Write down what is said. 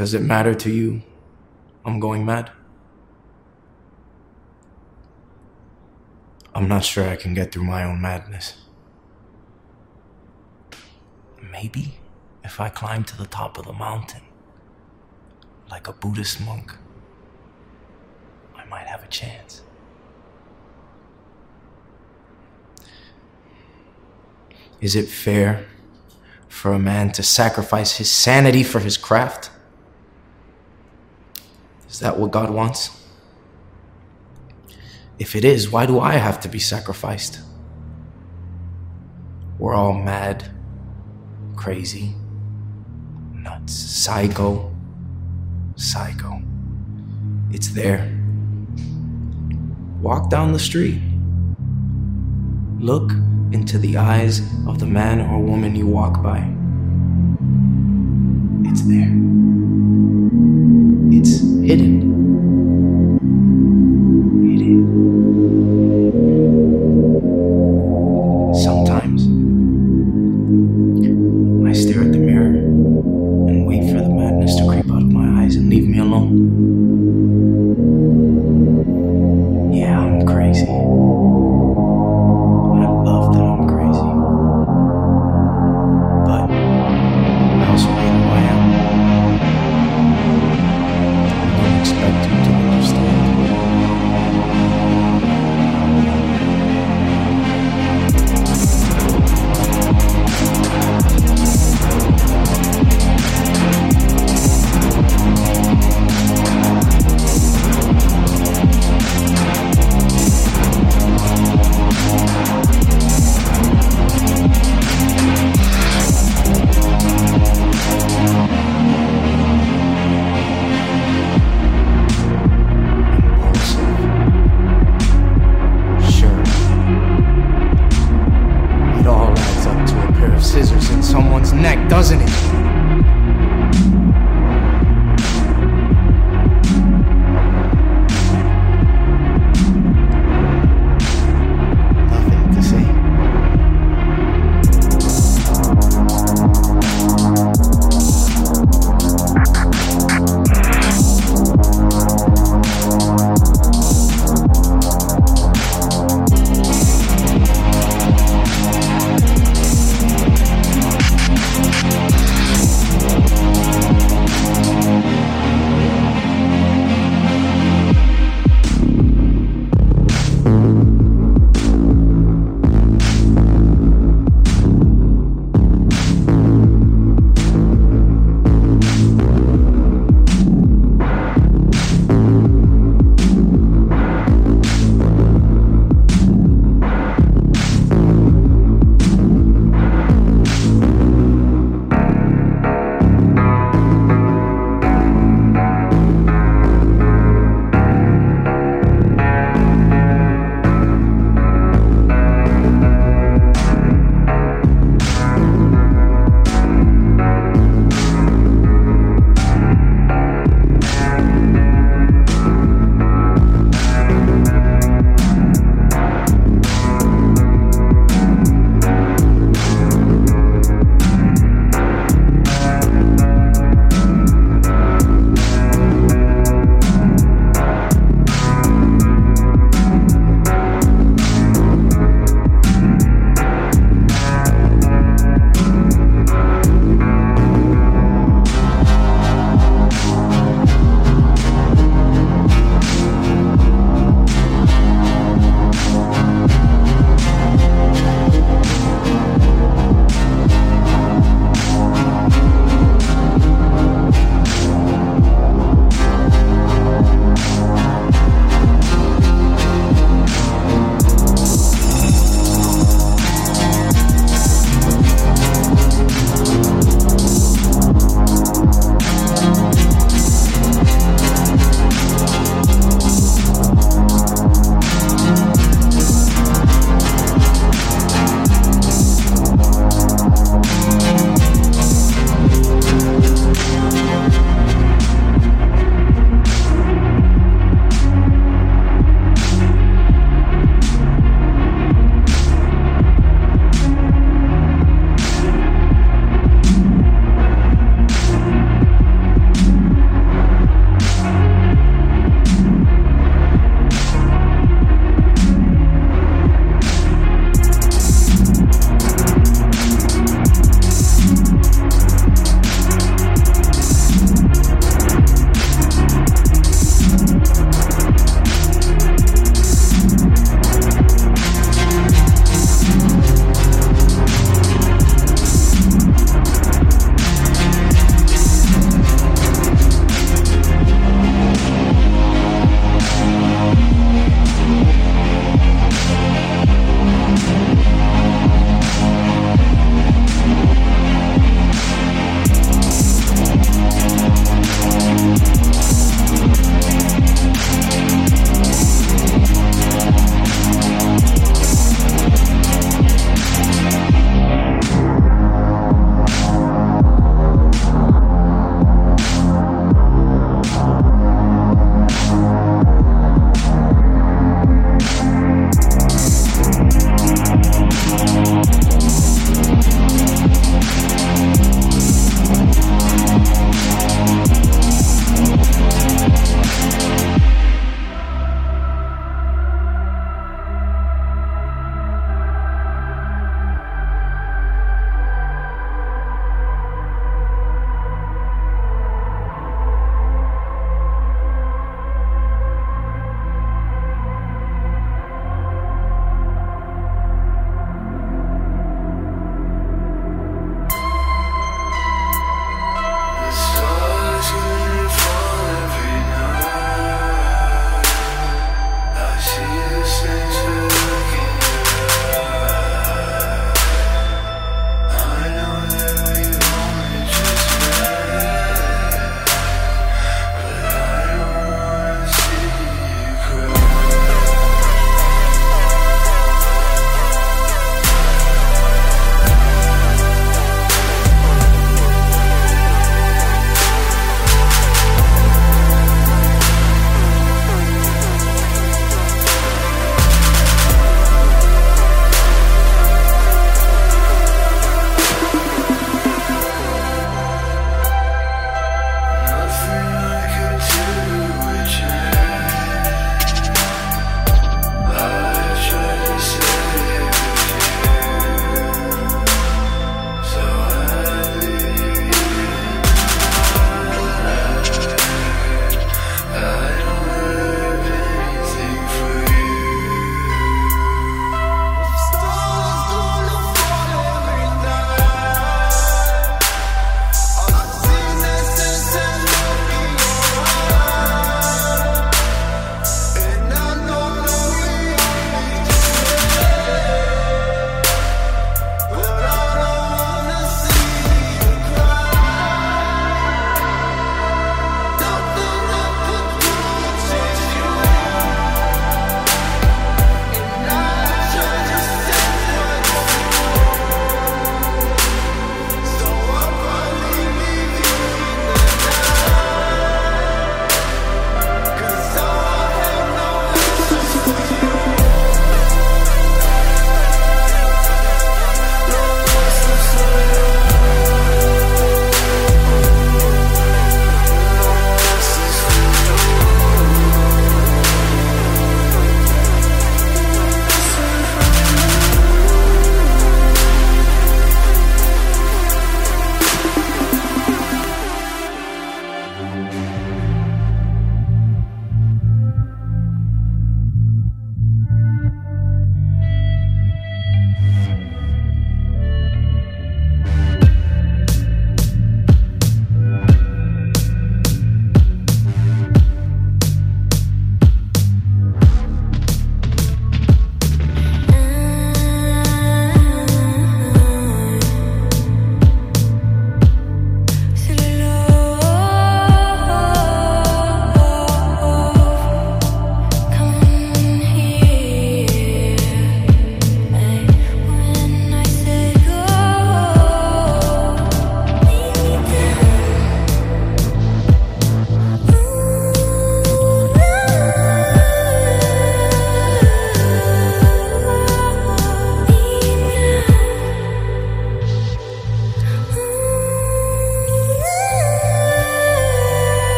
Does it matter to you? I'm going mad. I'm not sure I can get through my own madness. Maybe if I climb to the top of the mountain, like a Buddhist monk, I might have a chance. Is it fair for a man to sacrifice his sanity for his craft? Is that what God wants? If it is, why do I have to be sacrificed? We're all mad, crazy, nuts, psycho, psycho. It's there. Walk down the street. Look into the eyes of the man or woman you walk by. It's there. Hidden.